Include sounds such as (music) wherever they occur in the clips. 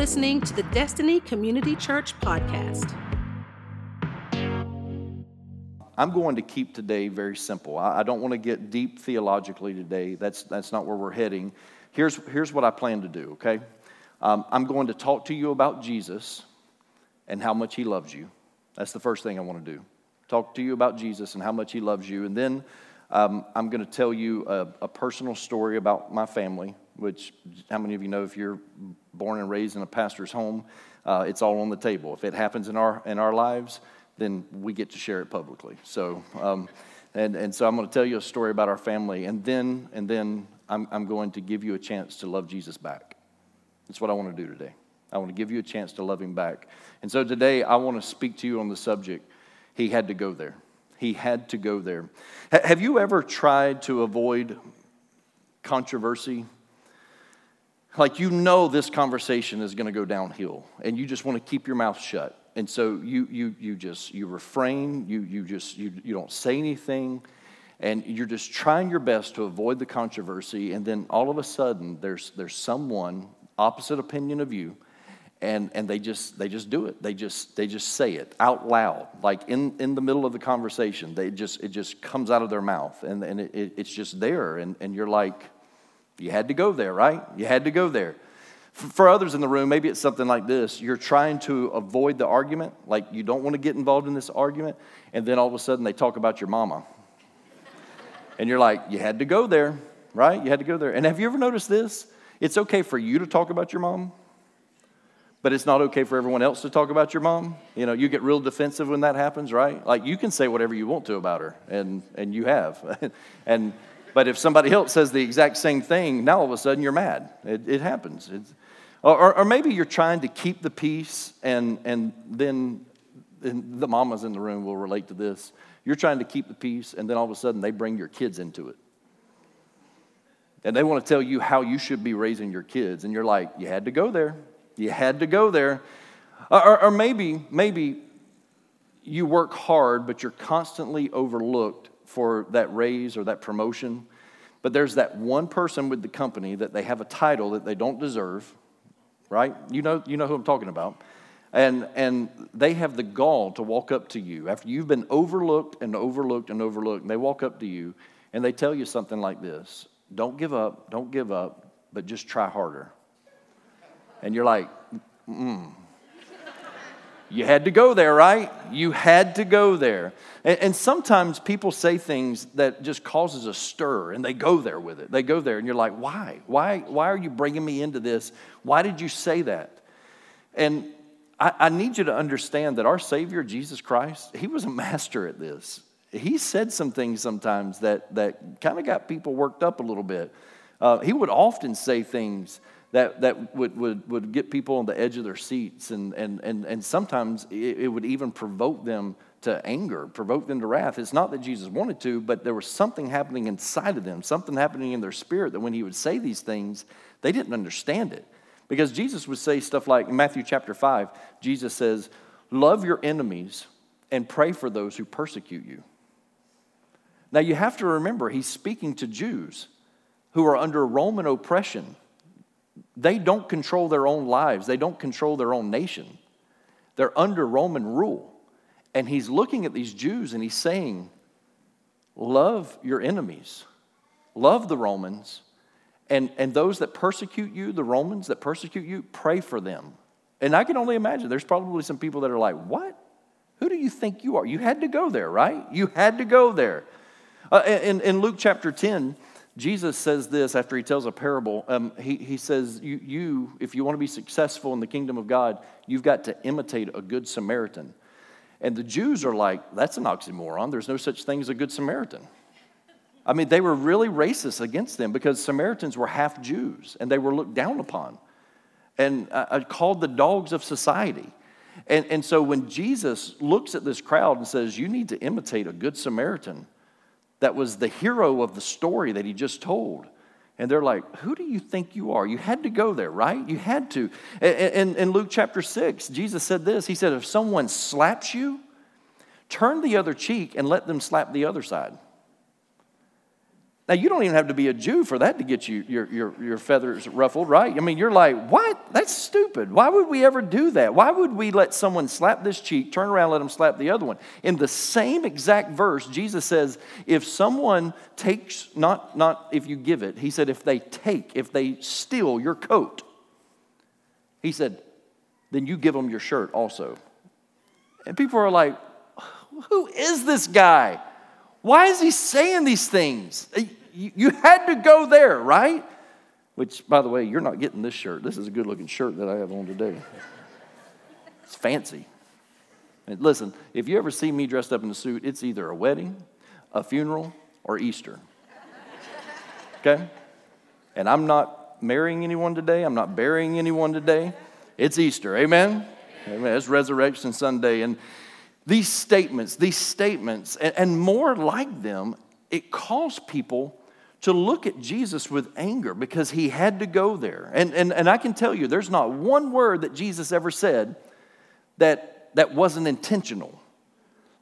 listening to the Destiny Community Church podcast. I'm going to keep today very simple. I, don't want to get deep theologically today. That's, that's not where we're heading. Here's, here's what I plan to do, okay? Um, I'm going to talk to you about Jesus and how much he loves you. That's the first thing I want to do. Talk to you about Jesus and how much he loves you. And then um, I'm going to tell you a, a, personal story about my family, which, how many of you know if you're born and raised in a pastor's home, uh, it's all on the table. If it happens in our, in our lives, then we get to share it publicly. So, um, and, and so I'm going to tell you a story about our family, and then, and then I'm, I'm going to give you a chance to love Jesus back. That's what I want to do today. I want to give you a chance to love him back. And so today I want to speak to you on the subject. He had to go there. He had to go there. H- have you ever tried to avoid controversy? Like you know this conversation is going to go downhill, and you just want to keep your mouth shut. And so you, you, you just, you refrain, you, you just, you, you don't say anything, and you're just trying your best to avoid the controversy, and then all of a sudden there's, there's someone opposite opinion of you, and, and they just they just do it. They just they just say it out loud. Like in, in the middle of the conversation they just it just comes out of their mouth and, and it, it's just there and, and you're like you had to go there right you had to go there for others in the room, maybe it's something like this. You're trying to avoid the argument, like you don't want to get involved in this argument, and then all of a sudden they talk about your mama. and you're like, you had to go there, right? You had to go there. And have you ever noticed this? It's okay for you to talk about your mom, but it's not okay for everyone else to talk about your mom. You know, you get real defensive when that happens, right? Like you can say whatever you want to about her, and, and you have. (laughs) and but if somebody (laughs) else says the exact same thing, now all of a sudden you're mad. It, it happens. Or, or maybe you're trying to keep the peace, and, and then and the mamas in the room will relate to this. You're trying to keep the peace, and then all of a sudden they bring your kids into it. And they want to tell you how you should be raising your kids. And you're like, you had to go there. You had to go there. Or, or maybe, maybe you work hard, but you're constantly overlooked for that raise or that promotion. But there's that one person with the company that they have a title that they don't deserve right? You know, you know who I'm talking about. And, and they have the gall to walk up to you after you've been overlooked and overlooked and overlooked. And they walk up to you and they tell you something like this Don't give up, don't give up, but just try harder. And you're like, mm, you had to go there, right? You had to go there. And, and, sometimes people say things that just causes a stir and they go there with it. They go there and you're like, why? Why, why are you bringing me into this? Why did you say that? And I, I need you to understand that our Savior, Jesus Christ, he was a master at this. He said some things sometimes that, that kind of got people worked up a little bit. Uh, he would often say things that, that would, would, would get people on the edge of their seats, and, and, and, and sometimes it, it would even provoke them to anger, provoke them to wrath. It's not that Jesus wanted to, but there was something happening inside of them, something happening in their spirit that when he would say these things, they didn't understand it. Because Jesus would say stuff like in Matthew chapter 5, Jesus says, Love your enemies and pray for those who persecute you. Now you have to remember, he's speaking to Jews who are under Roman oppression. They don't control their own lives, they don't control their own nation. They're under Roman rule. And he's looking at these Jews and he's saying, Love your enemies, love the Romans, and, and those that persecute you, the Romans that persecute you, pray for them. And I can only imagine there's probably some people that are like, What? Who do you think you are? You had to go there, right? You had to go there. Uh, in, in Luke chapter 10, Jesus says this after he tells a parable. Um, he, he says, you, you, if you want to be successful in the kingdom of God, you've got to imitate a good Samaritan. And the Jews are like, that's an oxymoron. There's no such thing as a good Samaritan. I mean, they were really racist against them because Samaritans were half Jews and they were looked down upon and uh, uh called the dogs of society. And, and so when Jesus looks at this crowd and says, You need to imitate a good Samaritan, that was the hero of the story that he just told. And they're like, Who do you think you are? You had to go there, right? You had to. In, in Luke chapter 6, Jesus said this He said, If someone slaps you, turn the other cheek and let them slap the other side. Now, you don't even have to be a Jew for that to get you, your, your, your feathers ruffled, right? I mean, you're like, what? That's stupid. Why would we ever do that? Why would we let someone slap this cheek, turn around, let them slap the other one? In the same exact verse, Jesus says, if someone takes, not, not if you give it, he said, if they take, if they steal your coat, he said, then you give them your shirt also. And people are like, who is this guy? Why is he saying these things? You had to go there, right? Which, by the way, you're not getting this shirt. This is a good looking shirt that I have on today. It's fancy. And listen, if you ever see me dressed up in a suit, it's either a wedding, a funeral, or Easter. Okay? And I'm not marrying anyone today, I'm not burying anyone today. It's Easter. Amen? Amen. It's Resurrection Sunday. And these statements, these statements, and, and more like them, it calls people to look at Jesus with anger because he had to go there. And, and, and I can tell you, there's not one word that Jesus ever said that, that wasn't intentional.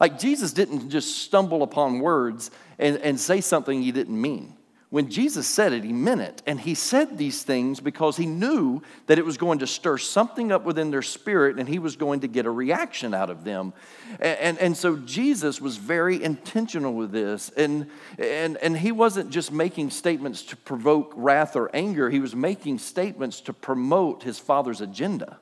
Like Jesus didn't just stumble upon words and, and say something he didn't mean. When Jesus said it, he meant it. And he said these things because he knew that it was going to stir something up within their spirit and he was going to get a reaction out of them. And, and, and, so Jesus was very intentional with this. And, and, and he wasn't just making statements to provoke wrath or anger, he was making statements to promote his father's agenda.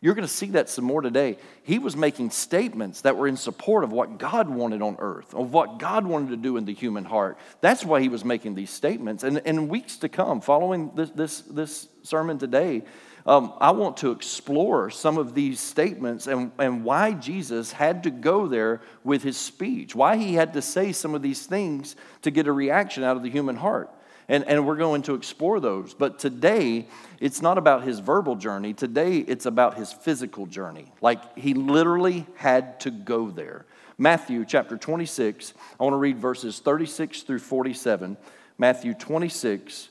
You're going to see that some more today. He was making statements that were in support of what God wanted on earth, of what God wanted to do in the human heart. That's why he was making these statements. And in weeks to come, following this, this, this sermon today, um, I want to explore some of these statements and, and why Jesus had to go there with his speech, why he had to say some of these things to get a reaction out of the human heart. And, and we're going to explore those. But today, it's not about his verbal journey. Today, it's about his physical journey. Like he literally had to go there. Matthew chapter 26, I want to read verses 36 through 47. Matthew 26,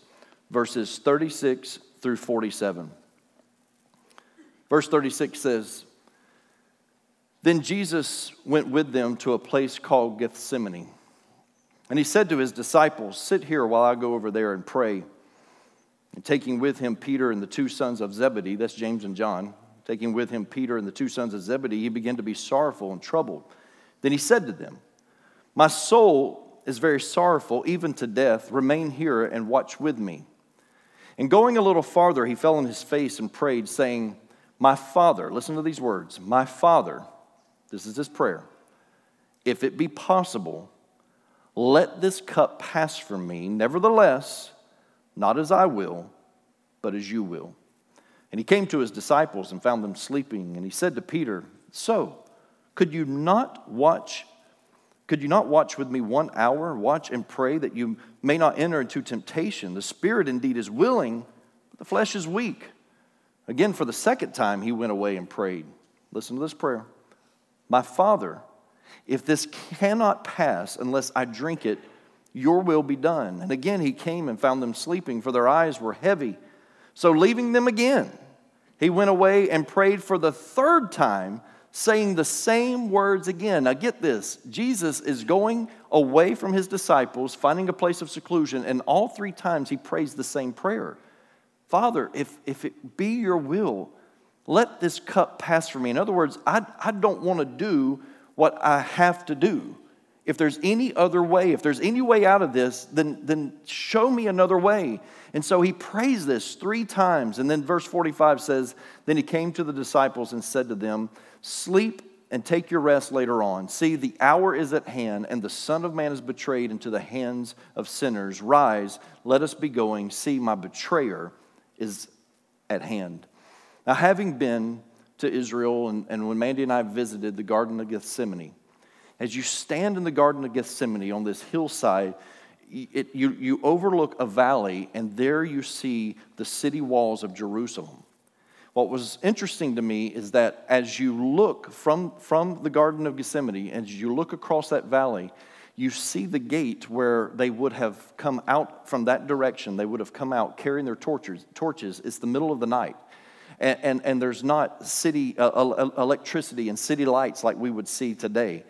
verses 36 through 47. Verse 36 says, Then Jesus went with them to a place called Gethsemane and he said to his disciples, Sit here while I go over there and pray. And taking with him Peter and the two sons of Zebedee, that's James and John, taking with him Peter and the two sons of Zebedee, he began to be sorrowful and troubled. Then he said to them, My soul is very sorrowful, even to death. Remain here and watch with me. And going a little farther, he fell on his face and prayed, saying, My Father, listen to these words, My Father, this is his prayer, if it be possible, let this cup pass from me. Nevertheless, not as I will, but as you will. And he came to his disciples and found them sleeping. And he said to Peter, So, could you not watch? Could you not watch with me one hour? Watch and pray that you may not enter into temptation. The spirit indeed is willing, but the flesh is weak. Again, for the second time, he went away and prayed. Listen to this prayer My Father, if this cannot pass unless I drink it, your will be done. And again he came and found them sleeping, for their eyes were heavy. So leaving them again, he went away and prayed for the third time, saying the same words again. Now get this Jesus is going away from his disciples, finding a place of seclusion, and all three times he prays the same prayer Father, if, if it be your will, let this cup pass from me. In other words, I, I don't want to do what I have to do. If there's any other way, if there's any way out of this, then, then show me another way. And so he prays this three times. And then verse 45 says, Then he came to the disciples and said to them, Sleep and take your rest later on. See, the hour is at hand, and the Son of Man is betrayed into the hands of sinners. Rise, let us be going. See, my betrayer is at hand. Now, having been to Israel, and, and when Mandy and I visited the Garden of Gethsemane, as you stand in the Garden of Gethsemane on this hillside, it, you, you overlook a valley, and there you see the city walls of Jerusalem. What was interesting to me is that as you look from, from the Garden of Gethsemane, as you look across that valley, you see the gate where they would have come out from that direction. They would have come out carrying their torches. torches. It's the middle of the night and, and, and there's not city uh, electricity and city lights like we would see today.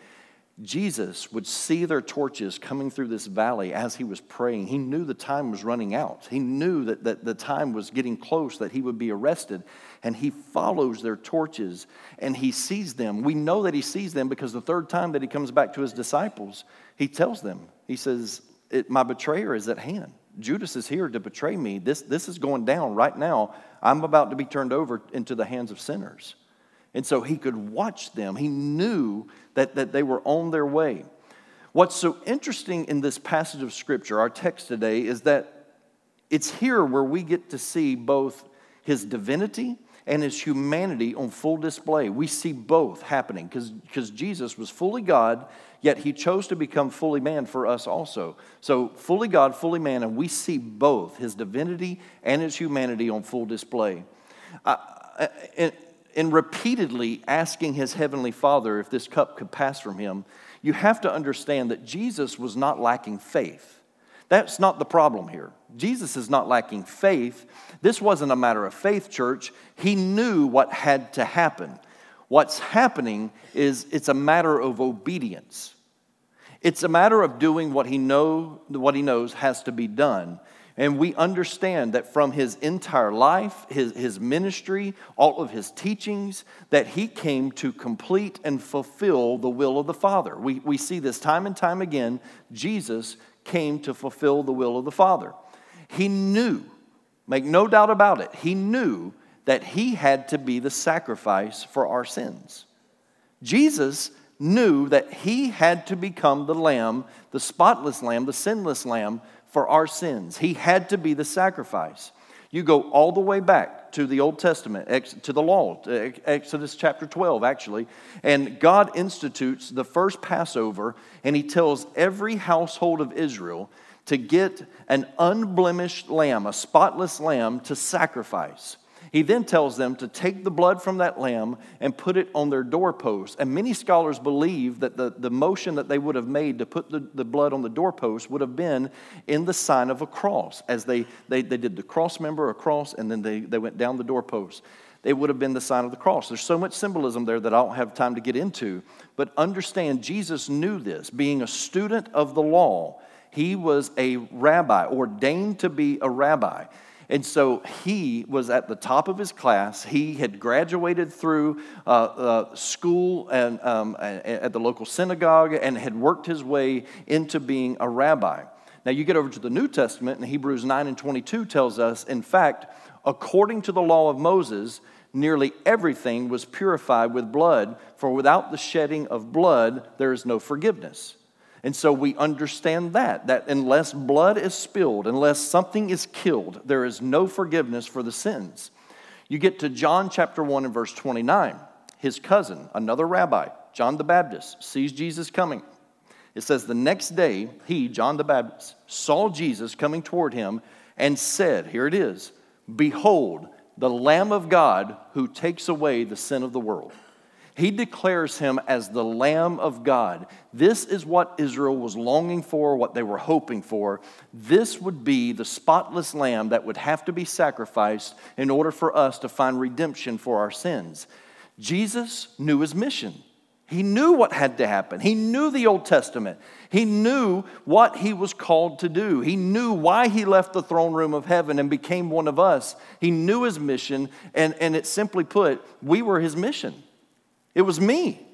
Jesus would see their torches coming through this valley as he was praying. He knew the time was running out. He knew that, that the time was getting close, that he would be arrested. And he follows their torches and he sees them. We know that he sees them because the third time that he comes back to his disciples, he tells them, He says, My betrayer is at hand. Judas is here to betray me. This, this is going down right now. I'm about to be turned over into the hands of sinners. And so he could watch them. He knew that, that they were on their way. What's so interesting in this passage of Scripture, our text today, is that it's here where we get to see both his divinity and his humanity on full display. We see both happening because Jesus was fully God, yet he chose to become fully man for us also. So, fully God, fully man, and we see both his divinity and his humanity on full display. Uh, in repeatedly asking his heavenly father if this cup could pass from him, you have to understand that Jesus was not lacking faith. That's not the problem here. Jesus is not lacking faith. This wasn't a matter of faith, church. He knew what had to happen. What's happening is it's a matter of obedience. It's a matter of doing what he know what he knows has to be done. And we understand that from his entire life, his, his ministry, all of his teachings, that he came to complete and fulfill the will of the Father. We, we see this time and time again. Jesus came to fulfill the will of the Father. He knew, make no doubt about it, he knew that he had to be the sacrifice for our sins. Jesus knew that he had to become the lamb, the spotless lamb, the sinless lamb for our sins. He had to be the sacrifice. You go all the way back to the Old Testament, to the law, Exodus chapter 12, actually. And God institutes the first Passover, and He tells every household of Israel to get an unblemished lamb, a spotless lamb, to sacrifice. He then tells them to take the blood from that lamb and put it on their doorpost. And many scholars believe that the, the motion that they would have made to put the, the blood on the doorpost would have been in the sign of a cross, as they, they, they did the cross member, a cross, and then they, they went down the doorpost. It would have been the sign of the cross. There's so much symbolism there that I don't have time to get into. But understand, Jesus knew this. Being a student of the law, he was a rabbi, ordained to be a rabbi. And so he was at the top of his class. He had graduated through uh, uh, school and, um, at the local synagogue and had worked his way into being a rabbi. Now, you get over to the New Testament, and Hebrews 9 and 22 tells us, in fact, according to the law of Moses, nearly everything was purified with blood, for without the shedding of blood, there is no forgiveness. And so we understand that, that unless blood is spilled, unless something is killed, there is no forgiveness for the sins. You get to John chapter 1 and verse 29. His cousin, another rabbi, John the Baptist, sees Jesus coming. It says, The next day, he, John the Baptist, saw Jesus coming toward him and said, Here it is, Behold, the Lamb of God who takes away the sin of the world. He declares him as the Lamb of God. This is what Israel was longing for, what they were hoping for. This would be the spotless lamb that would have to be sacrificed in order for us to find redemption for our sins. Jesus knew his mission. He knew what had to happen. He knew the Old Testament. He knew what he was called to do. He knew why he left the throne room of heaven and became one of us. He knew his mission, and, and it simply put, we were his mission. It was me.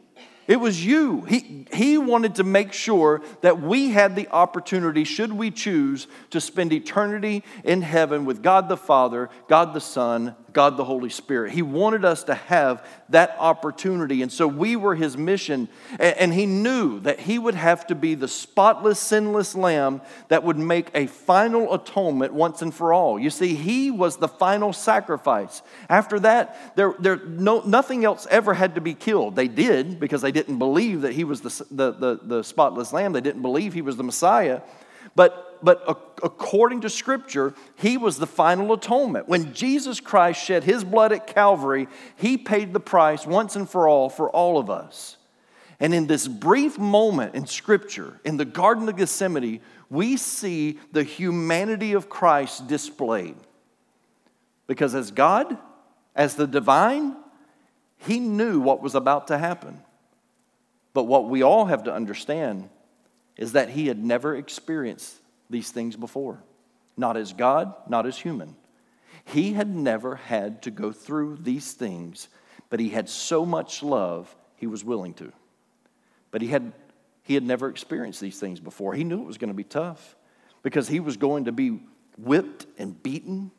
It was you. He, he wanted to make sure that we had the opportunity, should we choose, to spend eternity in heaven with God the Father, God the Son, God the Holy Spirit. He wanted us to have that opportunity. And so we were his mission. And he knew that he would have to be the spotless, sinless lamb that would make a final atonement once and for all. You see, he was the final sacrifice. After that, there, there, no, nothing else ever had to be killed. They did because they didn't believe that he was the, the, the, the spotless lamb, they didn't believe he was the Messiah. But, but according to Scripture, he was the final atonement. When Jesus Christ shed his blood at Calvary, he paid the price once and for all for all of us. And in this brief moment in Scripture, in the Garden of Gethsemane, we see the humanity of Christ displayed. Because as God, as the divine, he knew what was about to happen. But what we all have to understand is that he had never experienced these things before, not as God, not as human. He had never had to go through these things, but he had so much love, he was willing to. But he had, he had never experienced these things before. He knew it was going to be tough because he was going to be whipped and beaten.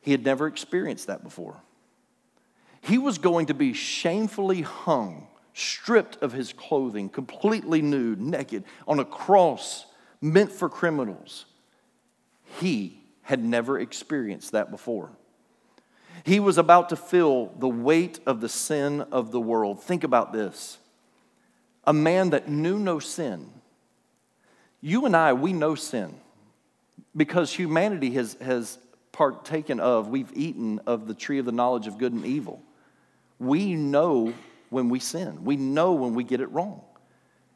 He had never experienced that before. He was going to be shamefully hung, stripped of his clothing, completely nude, naked, on a cross meant for criminals. He had never experienced that before. He was about to feel the weight of the sin of the world. Think about this a man that knew no sin. You and I, we know sin because humanity has, has partaken of, we've eaten of the tree of the knowledge of good and evil. We know when we sin, we know when we get it wrong.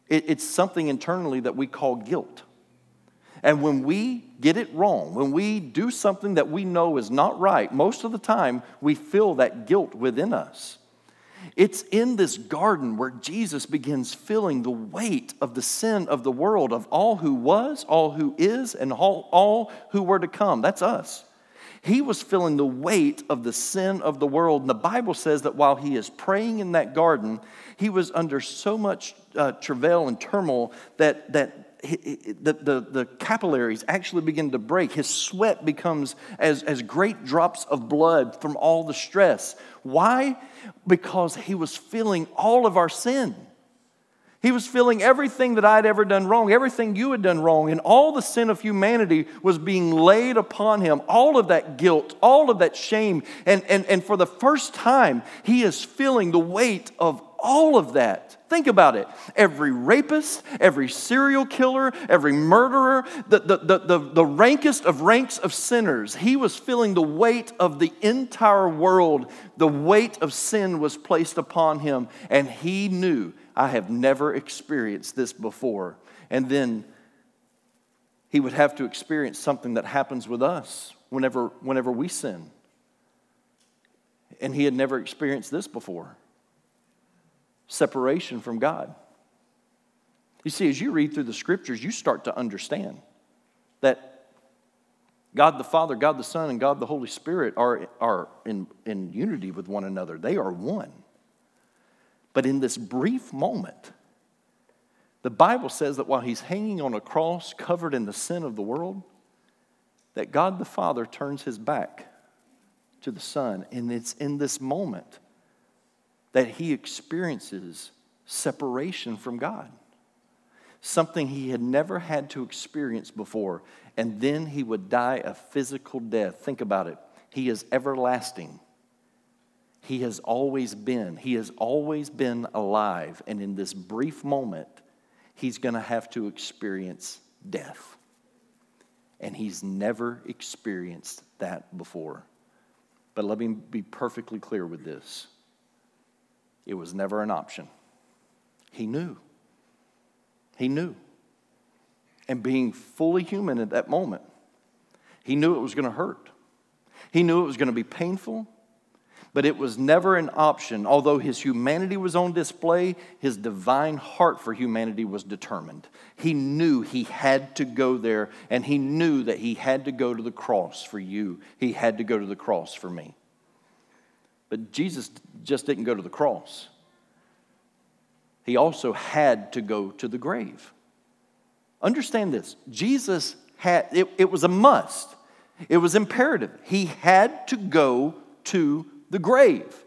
It, it's something internally that we call guilt. And when we get it wrong, when we do something that we know is not right, most of the time we feel that guilt within us. It's in this garden where Jesus begins feeling the weight of the sin of the world, of all who was, all who is, and all, all who were to come. That's us. He was feeling the weight of the sin of the world. And the Bible says that while he is praying in that garden, he was under so much uh, travail and turmoil that, that the, the, the, capillaries actually begin to break. His sweat becomes as, as great drops of blood from all the stress. Why? Because he was feeling all of our sin. He was feeling everything that I'd ever done wrong, everything you had done wrong, and all the sin of humanity was being laid upon him. All of that guilt, all of that shame. And, and, and for the first time, he is feeling the weight of all of that. Think about it. Every rapist, every serial killer, every murderer, the, the, the, the, the rankest of ranks of sinners, he was feeling the weight of the entire world. The weight of sin was placed upon him, and he knew, I have never experienced this before. And then he would have to experience something that happens with us whenever, whenever we sin. And he had never experienced this before separation from God. You see, as you read through the scriptures, you start to understand that God the Father, God the Son, and God the Holy Spirit are, are in, in unity with one another. They are one. But in this brief moment, the Bible says that while he's hanging on a cross covered in the sin of the world, that God the Father turns his back to the Son. And it's in this moment that he experiences separation from God. Something he had never had to experience before. And then he would die a physical death. Think about it. He is everlasting. He has always been. He has always been alive. And in this brief moment, he's going to have to experience death. And he's never experienced that before. But let me be perfectly clear with this it was never an option. He knew. He knew. And being fully human at that moment, he knew it was going to hurt. He knew it was going to be painful, but it was never an option. Although his humanity was on display, his divine heart for humanity was determined. He knew he had to go there, and he knew that he had to go to the cross for you. He had to go to the cross for me. But Jesus just didn't go to the cross, he also had to go to the grave. Understand this Jesus had, it, it was a must, it was imperative. He had to go to the grave.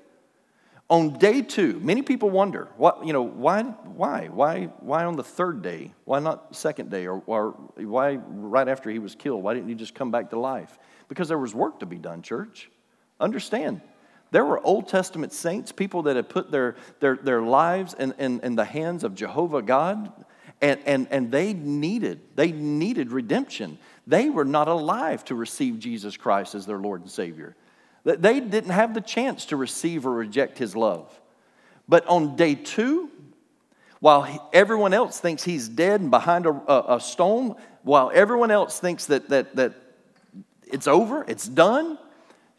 On day two, many people wonder, what, you know, why, why, why, why on the third day? Why not second day? Or, or why right after he was killed? Why didn't he just come back to life? Because there was work to be done, church. Understand, there were Old Testament saints, people that had put their, their, their lives in, in, in the hands of Jehovah God, and, and, and they needed, they needed redemption. They were not alive to receive Jesus Christ as their Lord and Savior. They didn't have the chance to receive or reject his love. But on day two, while everyone else thinks he's dead and behind a, a, stone, while everyone else thinks that, that, that it's over, it's done,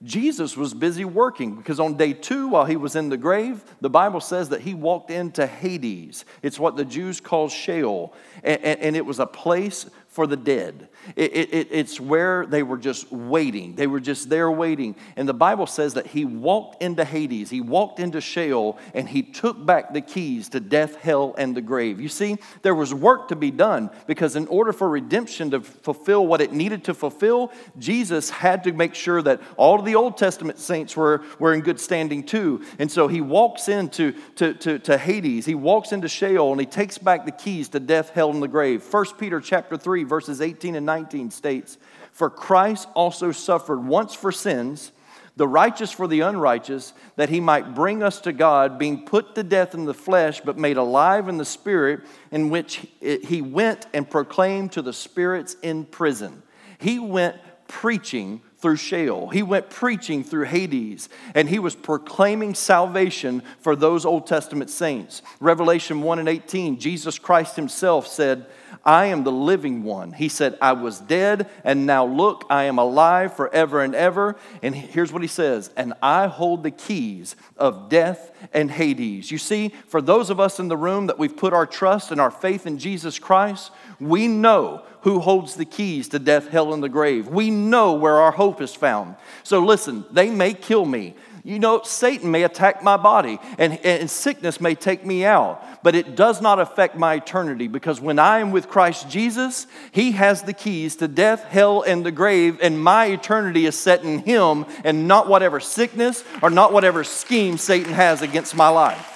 Jesus was busy working because on day two, while he was in the grave, the Bible says that he walked into Hades. It's what the Jews call Sheol, and, and, and it was a place for the dead. It, it, it's where they were just waiting. They were just there waiting. And the Bible says that he walked into Hades, he walked into Sheol, and he took back the keys to death, hell, and the grave. You see, there was work to be done because in order for redemption to fulfill what it needed to fulfill, Jesus had to make sure that all of the Old Testament saints were, were in good standing too. And so he walks into to, to, to Hades, he walks into Sheol, and he takes back the keys to death, hell, and the grave. 1 Peter chapter 3 verses 18 and 19 states, For Christ also suffered once for sins, the righteous for the unrighteous, that he might bring us to God, being put to death in the flesh, but made alive in the spirit, in which he went and proclaimed to the spirits in prison. He went preaching through Sheol. He went preaching through Hades, and he was proclaiming salvation for those Old Testament saints. Revelation 1 and 18, Jesus Christ himself said, I am the living one. He said, I was dead, and now look, I am alive forever and ever. And here's what he says, and I hold the keys of death and Hades. You see, for those of us in the room that we've put our trust and our faith in Jesus Christ, we know who holds the keys to death, hell, and the grave. We know where our hope is found. So listen, they may kill me. You know, Satan may attack my body and, and sickness may take me out, but it does not affect my eternity because when I am with Christ Jesus, He has the keys to death, hell, and the grave, and my eternity is set in Him and not whatever sickness or not whatever scheme Satan has against my life.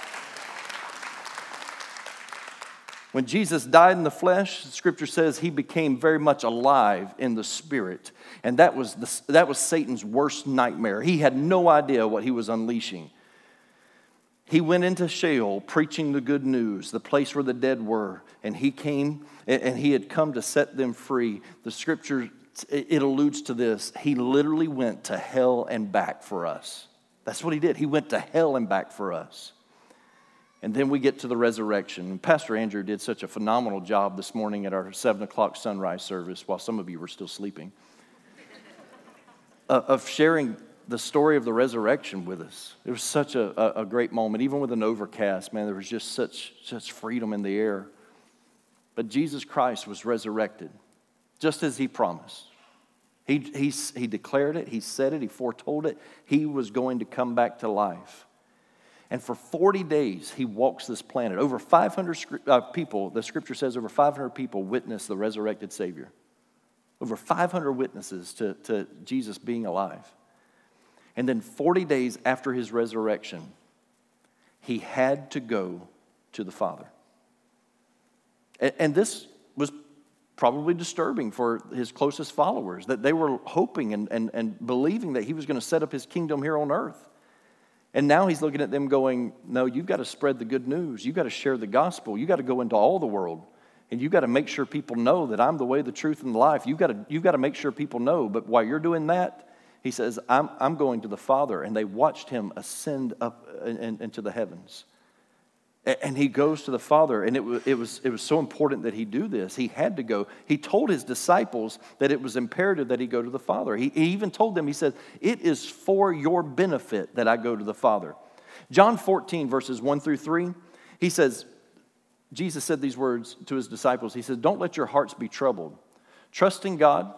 When Jesus died in the flesh, scripture says he became very much alive in the spirit. And that was, the, that was Satan's worst nightmare. He had no idea what he was unleashing. He went into Sheol preaching the good news, the place where the dead were, and he came and he had come to set them free. The scripture it alludes to this. He literally went to hell and back for us. That's what he did. He went to hell and back for us. And then we get to the resurrection. Pastor Andrew did such a phenomenal job this morning at our seven o'clock sunrise service while some of you were still sleeping uh, of sharing the story of the resurrection with us. It was such a, a, great moment, even with an overcast, man, there was just such, such freedom in the air. But Jesus Christ was resurrected, just as he promised. He, he, he declared it, he said it, he foretold it. He was going to come back to life. And for 40 days, he walks this planet. Over 500 uh, people, the scripture says, over 500 people witnessed the resurrected Savior. Over 500 witnesses to, to Jesus being alive. And then 40 days after his resurrection, he had to go to the Father. And, and this was probably disturbing for his closest followers, that they were hoping and, and, and believing that he was going to set up his kingdom here on earth. And now he's looking at them going, No, you've got to spread the good news. You've got to share the gospel. You've got to go into all the world. And you've got to make sure people know that I'm the way, the truth, and the life. You've got to, you've got to make sure people know. But while you're doing that, he says, I'm, I'm going to the Father. And they watched him ascend up uh, in, into the heavens. And he goes to the Father, and it was, it, was, it was so important that he do this. He had to go. He told his disciples that it was imperative that he go to the Father. He, he even told them, he said, It is for your benefit that I go to the Father. John 14, verses 1 through 3, he says, Jesus said these words to his disciples. He said, Don't let your hearts be troubled. Trust in God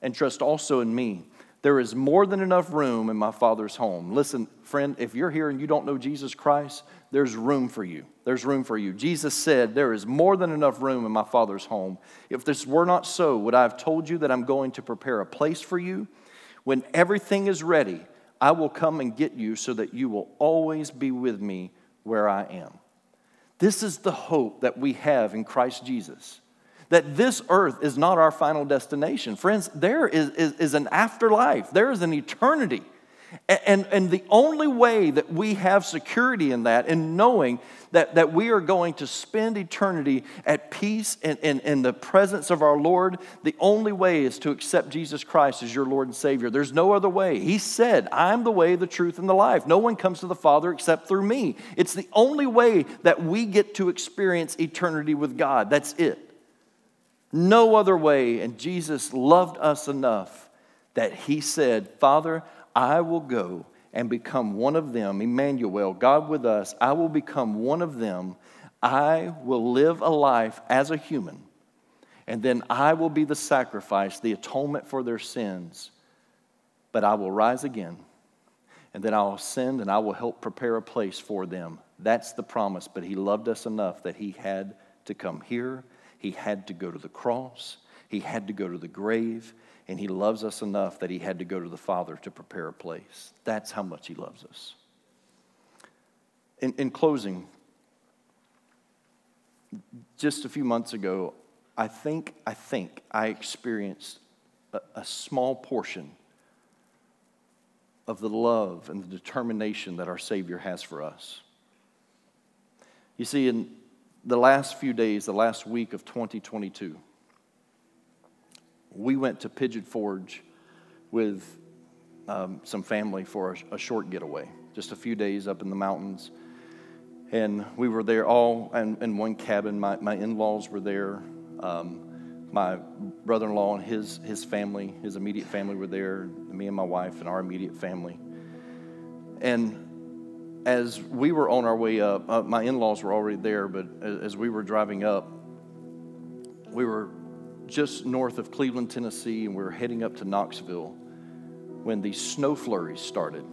and trust also in me. There is more than enough room in my Father's home. Listen, friend, if you're here and you don't know Jesus Christ, there's room for you. There's room for you. Jesus said, There is more than enough room in my Father's home. If this were not so, would I have told you that I'm going to prepare a place for you? When everything is ready, I will come and get you so that you will always be with me where I am. This is the hope that we have in Christ Jesus. That this earth is not our final destination. Friends, there is, is, is an afterlife, there is an eternity. And, and the only way that we have security in that, in knowing that, that we are going to spend eternity at peace in, in, in the presence of our Lord, the only way is to accept Jesus Christ as your Lord and Savior. There's no other way. He said, I'm the way, the truth, and the life. No one comes to the Father except through me. It's the only way that we get to experience eternity with God. That's it. No other way. And Jesus loved us enough that He said, Father, I will go and become one of them, Emmanuel, God with us. I will become one of them. I will live a life as a human, and then I will be the sacrifice, the atonement for their sins. But I will rise again, and then I will ascend and I will help prepare a place for them. That's the promise. But He loved us enough that He had to come here, He had to go to the cross, He had to go to the grave, and He loves us enough that He had to go to the Father to prepare a place. That's how much He loves us. In, in closing, just a few months ago, I think, I think I experienced a, a small portion of the love and the determination that our Savior has for us. You see, in the last few days, the last week of 2022, we went to Pigeon Forge with um, some family for a, a, short getaway, just a few days up in the mountains. And we were there all in, in one cabin. My, my in laws were there. Um, my brother in law and his, his family, his immediate family, were there. Me and my wife and our immediate family. And as we were on our way up, uh, my in laws were already there, but as, as we were driving up, we were just north of Cleveland, Tennessee, and we were heading up to Knoxville when these snow flurries started.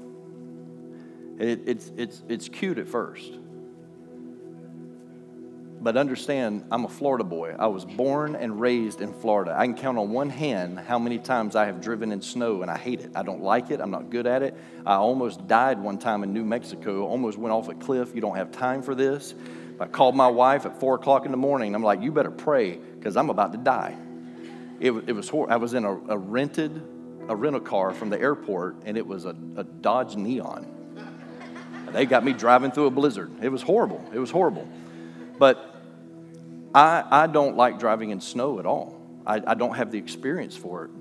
It, it's, it's, it's cute at first. But understand, I'm a Florida boy. I was born and raised in Florida. I can count on one hand how many times I have driven in snow, and I hate it. I don't like it. I'm not good at it. I almost died one time in New Mexico, almost went off a cliff. You don't have time for this. I called my wife at 4 o'clock in the morning. I'm like, you better pray because I'm about to die. It, it was. I was in a, a, rented, a rental car from the airport, and it was a, a Dodge Neon. They got me driving through a blizzard. It was horrible. It was horrible. But I, I don't like driving in snow at all. I, I don't have the experience for it.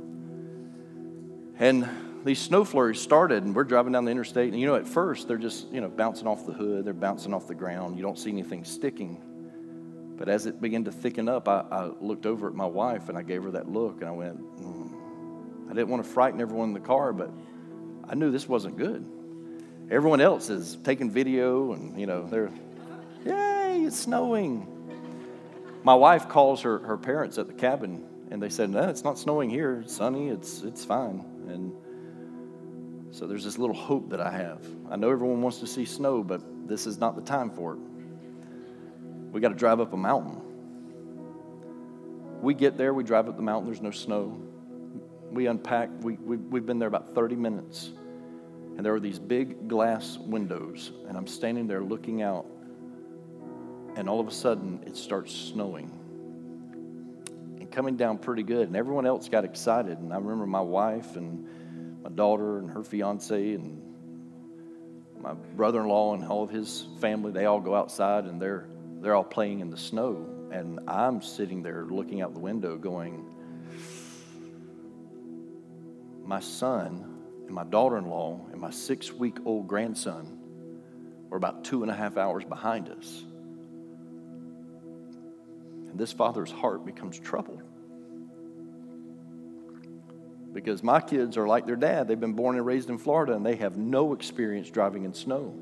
And these snow flurries started, and we're driving down the interstate. And you know, at first, they're just, you know, bouncing off the hood, they're bouncing off the ground. You don't see anything sticking. But as it began to thicken up, I, I looked over at my wife and I gave her that look, and I went, mm. I didn't want to frighten everyone in the car, but I knew this wasn't good. Everyone else is taking video, and, you know, they're, yay, it's snowing. My wife calls her, her parents at the cabin, and they said, No, it's not snowing here. It's sunny. It's, it's fine. And so there's this little hope that I have. I know everyone wants to see snow, but this is not the time for it. We got to drive up a mountain. We get there, we drive up the mountain, there's no snow. We unpack, we, we, we've been there about 30 minutes. And there are these big glass windows, and I'm standing there looking out and all of a sudden it starts snowing and coming down pretty good. And everyone else got excited. And I remember my wife and my daughter and her fiance and my brother in law and all of his family, they all go outside and they're, they're all playing in the snow. And I'm sitting there looking out the window going, my son and my daughter in law and my six week old grandson were about two and a half hours behind us. And this father's heart becomes troubled. Because my kids are like their dad. They've been born and raised in Florida and they have no experience driving in snow.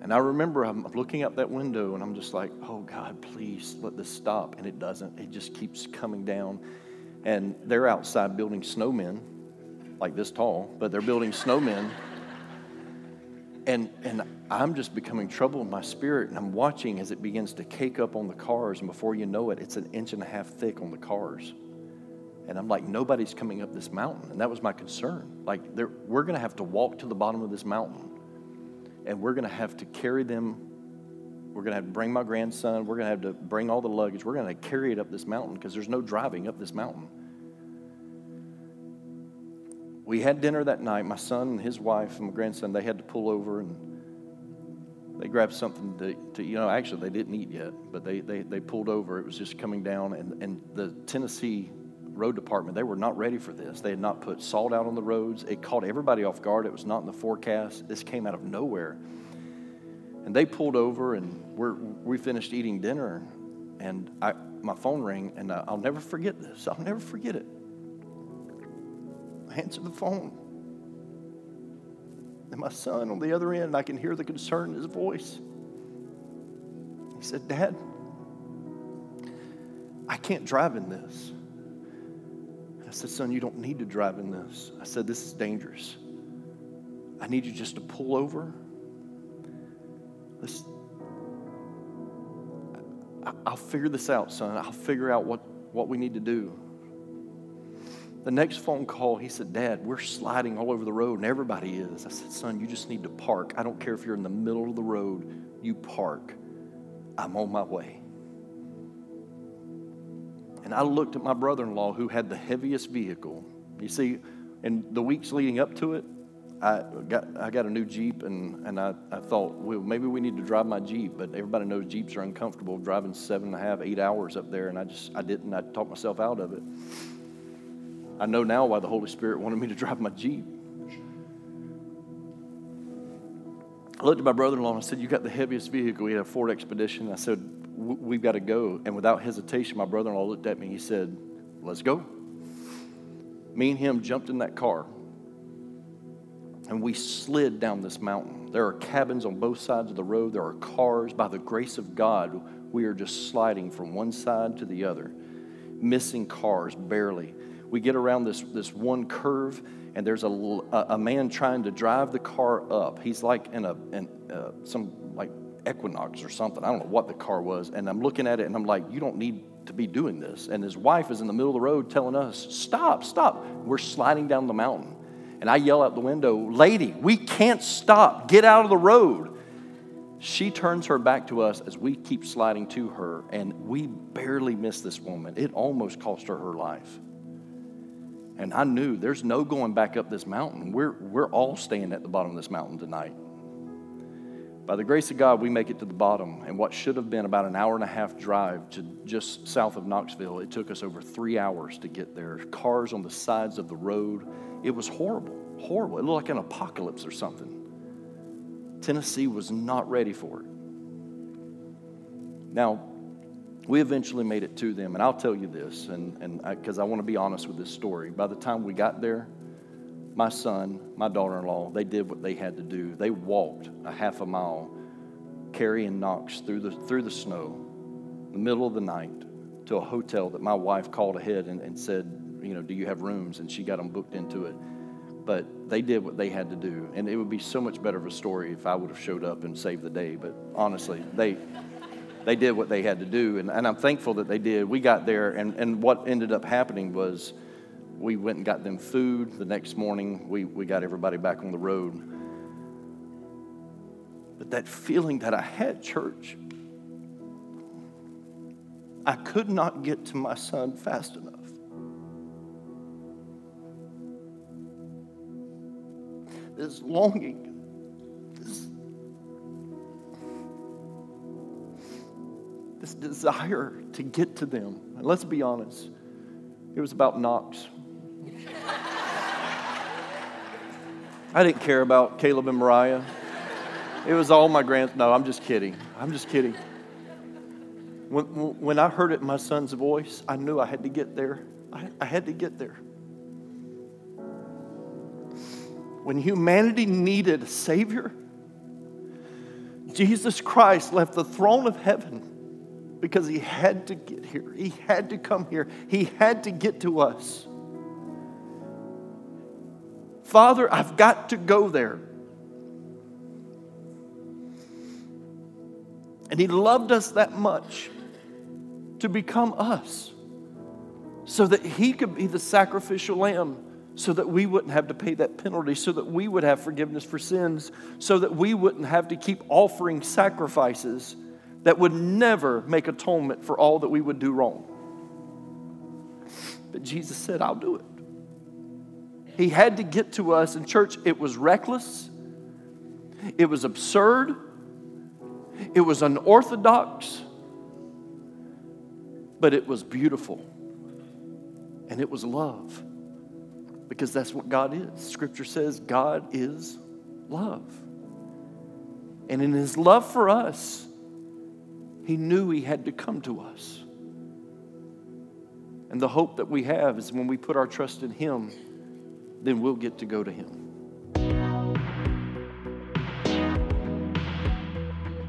And I remember I'm looking out that window and I'm just like, oh God, please let this stop. And it doesn't. It just keeps coming down. And they're outside building snowmen, like this tall, but they're building snowmen. And, and I'm just becoming troubled in my spirit, and I'm watching as it begins to cake up on the cars, and before you know it, it's an inch and a half thick on the cars. And I'm like, nobody's coming up this mountain. And that was my concern. Like, we're going to have to walk to the bottom of this mountain, and we're going to have to carry them. We're going to have to bring my grandson. We're going to have to bring all the luggage. We're going to carry it up this mountain because there's no driving up this mountain. We had dinner that night. My son and his wife and my grandson, they had to pull over and they grabbed something to, to, you know, actually they didn't eat yet, but they, they, they pulled over. It was just coming down, and, and the Tennessee road department, they were not ready for this. They had not put salt out on the roads. It caught everybody off guard. It was not in the forecast. This came out of nowhere. And they pulled over, and we're, we finished eating dinner, and I, my phone rang, and uh, I'll never forget this. I'll never forget it. I answer the phone. And my son on the other end, I can hear the concern in his voice. He said, Dad, I can't drive in this. I said, Son, you don't need to drive in this. I said, This is dangerous. I need you just to pull over. Let's, I'll figure this out, son. I'll figure out what, what we need to do. The next phone call, he said, Dad, we're sliding all over the road, and everybody is. I said, Son, you just need to park. I don't care if you're in the middle of the road, you park. I'm on my way. And I looked at my brother in law who had the heaviest vehicle. You see, in the weeks leading up to it, I got, I got a new Jeep, and, and I, I thought, well, maybe we need to drive my Jeep. But everybody knows Jeeps are uncomfortable driving seven and a half, eight hours up there, and I just, I didn't. I talked myself out of it. I know now why the Holy Spirit wanted me to drive my Jeep. I looked at my brother in law and I said, You got the heaviest vehicle. We had a Ford Expedition. I said, We've got to go. And without hesitation, my brother in law looked at me. He said, Let's go. Me and him jumped in that car and we slid down this mountain. There are cabins on both sides of the road, there are cars. By the grace of God, we are just sliding from one side to the other, missing cars barely we get around this, this one curve, and there's a, a man trying to drive the car up. He's like in a in, uh, some like Equinox or something. I don't know what the car was. And I'm looking at it, and I'm like, you don't need to be doing this. And his wife is in the middle of the road telling us, stop, stop. We're sliding down the mountain. And I yell out the window, lady, we can't stop. Get out of the road. She turns her back to us as we keep sliding to her, and we barely miss this woman. It almost cost her her life. And I knew there's no going back up this mountain. We're, we're all staying at the bottom of this mountain tonight. By the grace of God, we make it to the bottom. And what should have been about an hour and a half drive to just south of Knoxville, it took us over three hours to get there. Cars on the sides of the road. It was horrible, horrible. It looked like an apocalypse or something. Tennessee was not ready for it. Now, we eventually made it to them. And I'll tell you this, and because I, I want to be honest with this story. By the time we got there, my son, my daughter in law, they did what they had to do. They walked a half a mile, carrying Knox through the, through the snow, the middle of the night, to a hotel that my wife called ahead and, and said, you know, do you have rooms? And she got them booked into it. But they did what they had to do. And it would be so much better of a story if I would have showed up and saved the day. But honestly, they they did what they had to do. And, and I'm thankful that they did. We got there, and, and what ended up happening was we went and got them food. The next morning, we, we got everybody back on the road. But that feeling that I had, church, I could not get to my son fast enough. This longing this desire to get to them. And let's be honest, it was about Knox. I didn't care about Caleb and Mariah. It was all my grand. No, I'm just kidding. I'm just kidding. When, when I heard it in my son's voice, I knew I had to get there. I, I had to get there. When humanity needed a Savior, Jesus Christ left the throne of heaven because he had to get here. He had to come here. He had to get to us. Father, I've got to go there. And he loved us that much to become us so that he could be the sacrificial lamb so that we wouldn't have to pay that penalty, so that we would have forgiveness for sins, so that we wouldn't have to keep offering sacrifices that would never make atonement for all that we would do wrong. But Jesus said, I'll do it. He had to get to us. In church, it was reckless, it was absurd, it was unorthodox, but it was beautiful. And it was love. Because that's what God is. Scripture says God is love. And in his love for us, he knew He had to come to us. And the hope that we have is when we put our trust in Him, then we'll get to go to Him.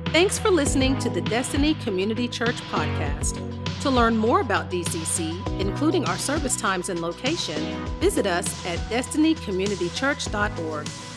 Thanks for listening to the Destiny Community Church podcast. To learn more about DCC, including our service times and location, visit us at destinycommunitychurch.org